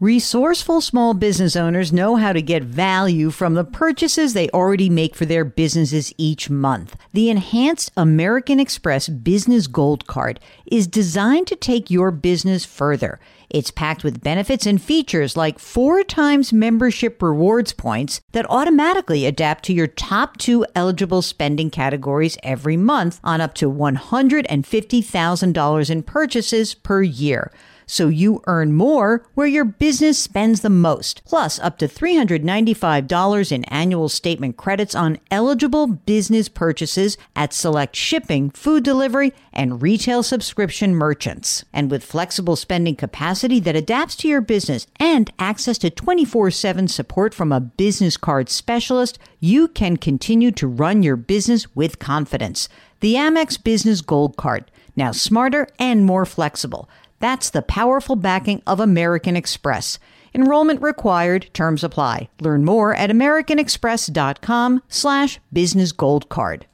Resourceful small business owners know how to get value from the purchases they already make for their businesses each month. The enhanced American Express Business Gold Card is designed to take your business further. It's packed with benefits and features like four times membership rewards points that automatically adapt to your top two eligible spending categories every month on up to $150,000 in purchases per year so you earn more where your business spends the most, plus up to $395 in annual statement credits on eligible business purchases at select shipping, food delivery, and retail subscription merchants. And with flexible spending capacity that adapts to your business and access to 24 7 support from a business card specialist, you can continue to run your business with confidence. The Amex Business Gold Card, now smarter and more flexible. That's the powerful backing of American Express. Enrollment required. Terms apply. Learn more at americanexpress.com slash business gold card.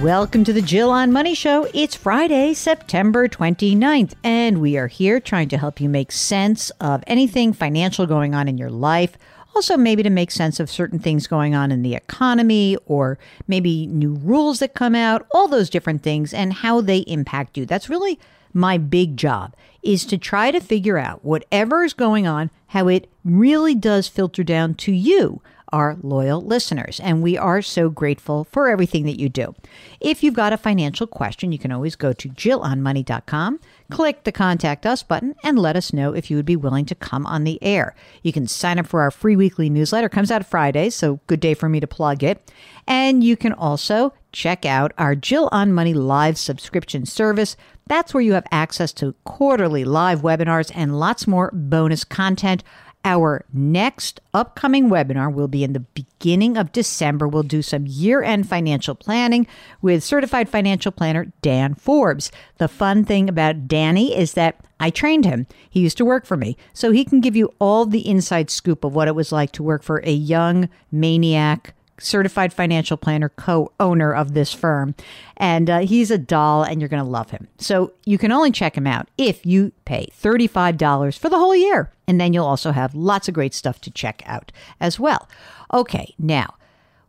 Welcome to the Jill on Money Show. It's Friday, September 29th, and we are here trying to help you make sense of anything financial going on in your life – also, maybe to make sense of certain things going on in the economy or maybe new rules that come out, all those different things and how they impact you. That's really my big job is to try to figure out whatever is going on, how it really does filter down to you our loyal listeners, and we are so grateful for everything that you do. If you've got a financial question, you can always go to jillonmoney.com, click the contact us button, and let us know if you would be willing to come on the air. You can sign up for our free weekly newsletter. It comes out Fridays, so good day for me to plug it. And you can also check out our Jill on Money live subscription service. That's where you have access to quarterly live webinars and lots more bonus content. Our next upcoming webinar will be in the beginning of December. We'll do some year end financial planning with certified financial planner Dan Forbes. The fun thing about Danny is that I trained him. He used to work for me. So he can give you all the inside scoop of what it was like to work for a young maniac certified financial planner, co owner of this firm. And uh, he's a doll, and you're going to love him. So you can only check him out if you pay $35 for the whole year. And then you'll also have lots of great stuff to check out as well. Okay, now.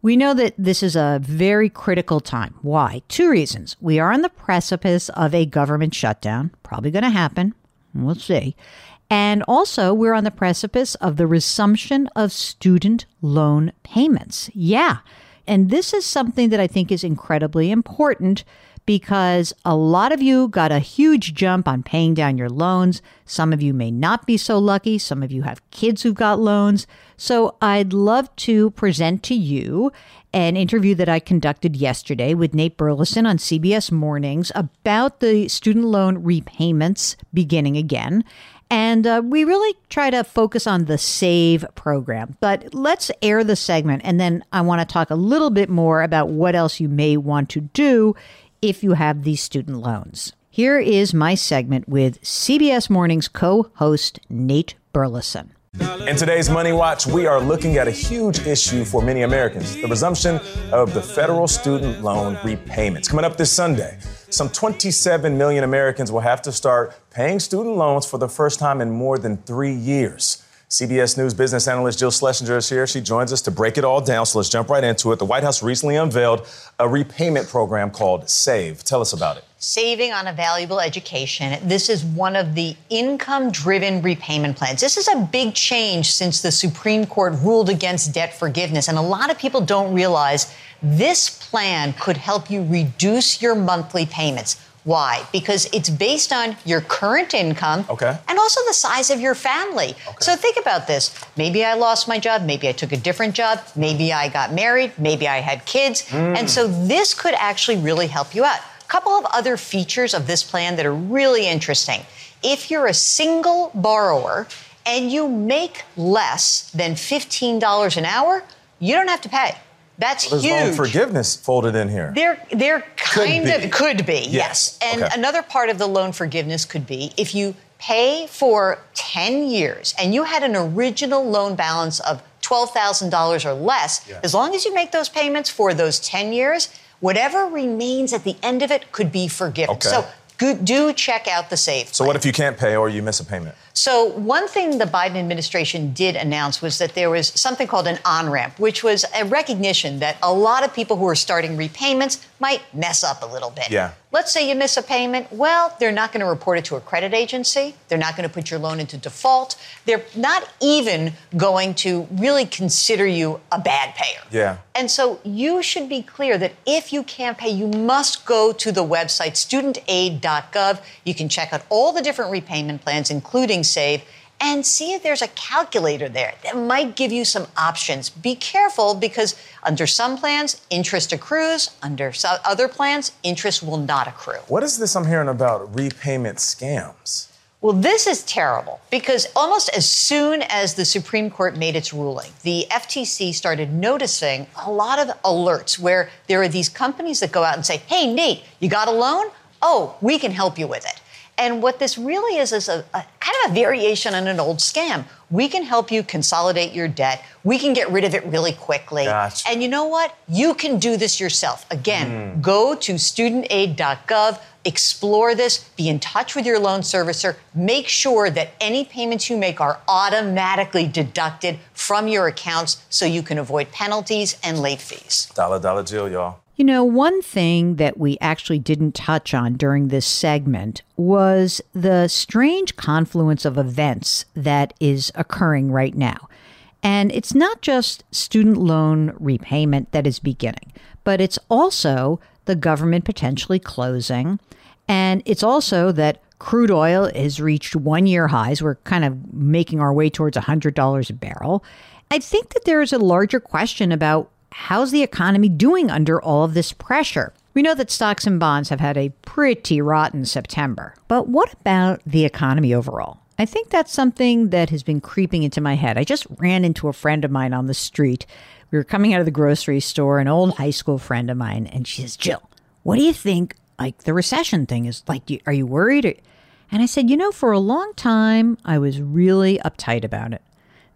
We know that this is a very critical time. Why? Two reasons. We are on the precipice of a government shutdown, probably going to happen. We'll see. And also, we're on the precipice of the resumption of student loan payments. Yeah. And this is something that I think is incredibly important because a lot of you got a huge jump on paying down your loans. Some of you may not be so lucky. Some of you have kids who've got loans. So I'd love to present to you an interview that I conducted yesterday with Nate Burleson on CBS Mornings about the student loan repayments beginning again and uh, we really try to focus on the SAVE program. But let's air the segment, and then I want to talk a little bit more about what else you may want to do if you have these student loans. Here is my segment with CBS Morning's co host, Nate Burleson. In today's Money Watch, we are looking at a huge issue for many Americans the resumption of the federal student loan repayments. Coming up this Sunday, some 27 million Americans will have to start paying student loans for the first time in more than three years. CBS News business analyst Jill Schlesinger is here. She joins us to break it all down. So let's jump right into it. The White House recently unveiled a repayment program called SAVE. Tell us about it. Saving on a valuable education. This is one of the income driven repayment plans. This is a big change since the Supreme Court ruled against debt forgiveness. And a lot of people don't realize this plan could help you reduce your monthly payments. Why? Because it's based on your current income okay. and also the size of your family. Okay. So think about this. Maybe I lost my job. Maybe I took a different job. Maybe I got married. Maybe I had kids. Mm. And so this could actually really help you out A couple of other features of this plan that are really interesting. If you're a single borrower and you make less than $15 an hour, you don't have to pay. That's There's huge. loan forgiveness folded in here. There, there kind Could of could be, Yes. yes. And Okay. another part of the loan forgiveness could be if you pay for 10 years and you had an original loan balance of $12,000 or less, Yeah. as long as you make those payments for those 10 years, whatever remains at the end of it could be forgiven. Okay. So do check out the safe. so what if you can't pay or you miss a payment? So, one thing the Biden administration did announce was that there was something called an on ramp, which was a recognition that a lot of people who are starting repayments might mess up a little bit. Yeah. Let's say you miss a payment. Well, they're not going to report it to a credit agency. They're not going to put your loan into default. They're not even going to really consider you a bad payer. Yeah. And so you should be clear that if you can't pay, you must go to the website studentaid.gov. You can check out all the different repayment plans, including SAVE, and see if there's a calculator there that might give you some options. Be careful because under some plans, interest accrues. Under other plans, interest will not accrue. What is this I'm hearing about repayment scams? Well, this is terrible because almost as soon as the Supreme Court made its ruling, the FTC started noticing a lot of alerts where there are these companies that go out and say, Hey, Nate, you got a loan? Oh, we can help you with it. And what this really is is a, a kind of a variation on an old scam. We can help you consolidate your debt. We can get rid of it really quickly. Gotcha. And you know what? You can do this yourself. Again, hmm. go to studentaid.gov, explore this, be in touch with your loan servicer, make sure that any payments you make are automatically deducted from your accounts so you can avoid penalties and late fees. Dollar Dollar Jill, y'all. You know, one thing that we actually didn't touch on during this segment was the strange confluence of events that is occurring right now. And it's not just student loan repayment that is beginning, but it's also the government potentially closing. And it's also that crude oil has reached one year highs. We're kind of making our way towards $100 a barrel. I think that there is a larger question about how's the economy doing under all of this pressure? We know that stocks and bonds have had a pretty rotten September. But what about the economy overall? I think that's something that has been creeping into my head. I just ran into a friend of mine on the street. We were coming out of the grocery store, an old high school friend of mine, and she says, Jill, what do you think like the recession thing is like? Are you worried? And I said, you know, for a long time, I was really uptight about it.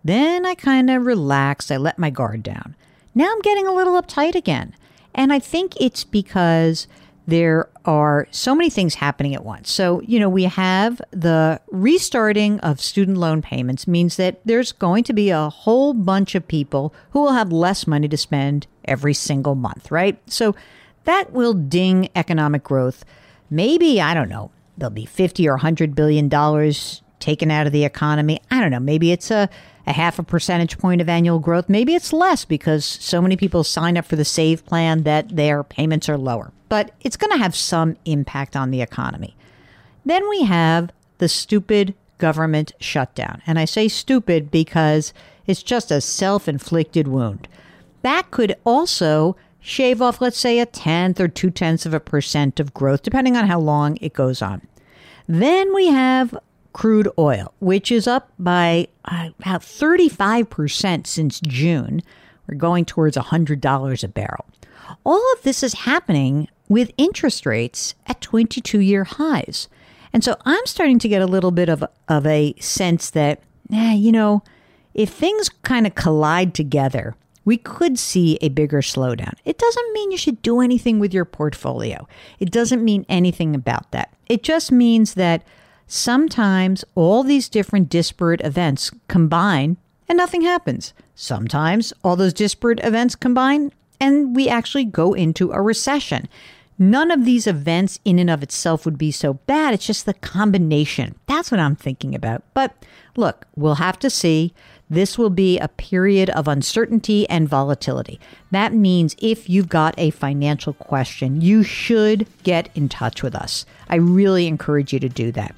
Then I kind of relaxed. I let my guard down. Now I'm getting a little uptight again. And I think it's because there are so many things happening at once. So, you know, we have the restarting of student loan payments means that there's going to be a whole bunch of people who will have less money to spend every single month, right? So that will ding economic growth. Maybe, I don't know, there'll be 50 or 100 billion dollars taken out of the economy. I don't know, maybe it's a a half a percentage point of annual growth. Maybe it's less because so many people sign up for the SAVE plan that their payments are lower. But it's going to have some impact on the economy. Then we have the stupid government shutdown. And I say stupid because it's just a self inflicted wound. That could also shave off, let's say, a tenth or two tenths of a percent of growth, depending on how long it goes on. Then we have crude oil, which is up by uh, about 35% since June. We're going towards $100 a barrel. All of this is happening with interest rates at 22 year highs. And so I'm starting to get a little bit of, of a sense that, eh, you know, if things kind of collide together, we could see a bigger slowdown. It doesn't mean you should do anything with your portfolio. It doesn't mean anything about that. It just means that sometimes all these different disparate events combine and nothing happens. Sometimes all those disparate events combine and we actually go into a recession. None of these events in and of itself would be so bad. It's just the combination. That's what I'm thinking about. But look, we'll have to see. This will be a period of uncertainty and volatility. That means if you've got a financial question, you should get in touch with us. I really encourage you to do that.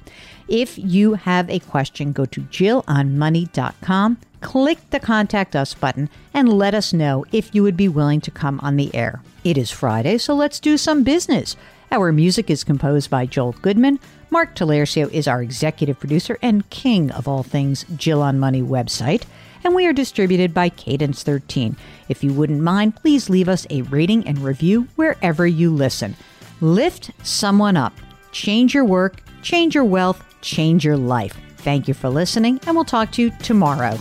If you have a question, go to jillonmoney.com, click the contact us button, and let us know if you would be willing to come on the air. It is Friday, so let's do some business. Our music is composed by Joel Goodman. Mark Talercio is our executive producer and king of all things Jill on Money website. And we are distributed by Cadence 13. If you wouldn't mind, please leave us a rating and review wherever you listen. Lift someone up. Change your work, change your wealth, change your life. Thank you for listening, and we'll talk to you tomorrow.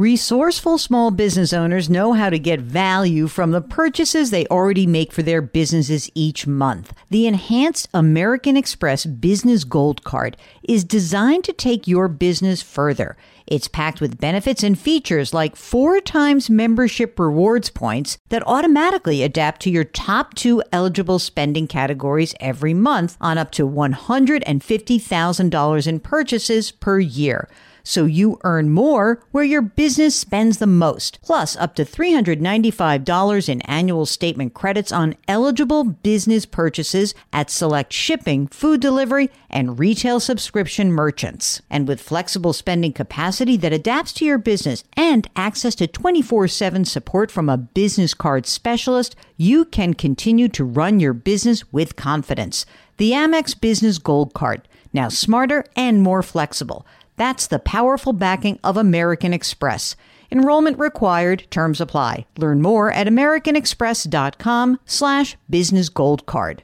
Resourceful small business owners know how to get value from the purchases they already make for their businesses each month. The enhanced American Express Business Gold Card is designed to take your business further. It's packed with benefits and features like four times membership rewards points that automatically adapt to your top two eligible spending categories every month on up to $150,000 in purchases per year so you earn more where your business spends the most, plus up to $395 in annual statement credits on eligible business purchases at select shipping, food delivery, and retail subscription merchants. And with flexible spending capacity that adapts to your business and access to 24 7 support from a business card specialist, you can continue to run your business with confidence. The Amex Business Gold Card, now smarter and more flexible. That's the powerful backing of American Express. Enrollment required. Terms apply. Learn more at americanexpress.com slash business gold card.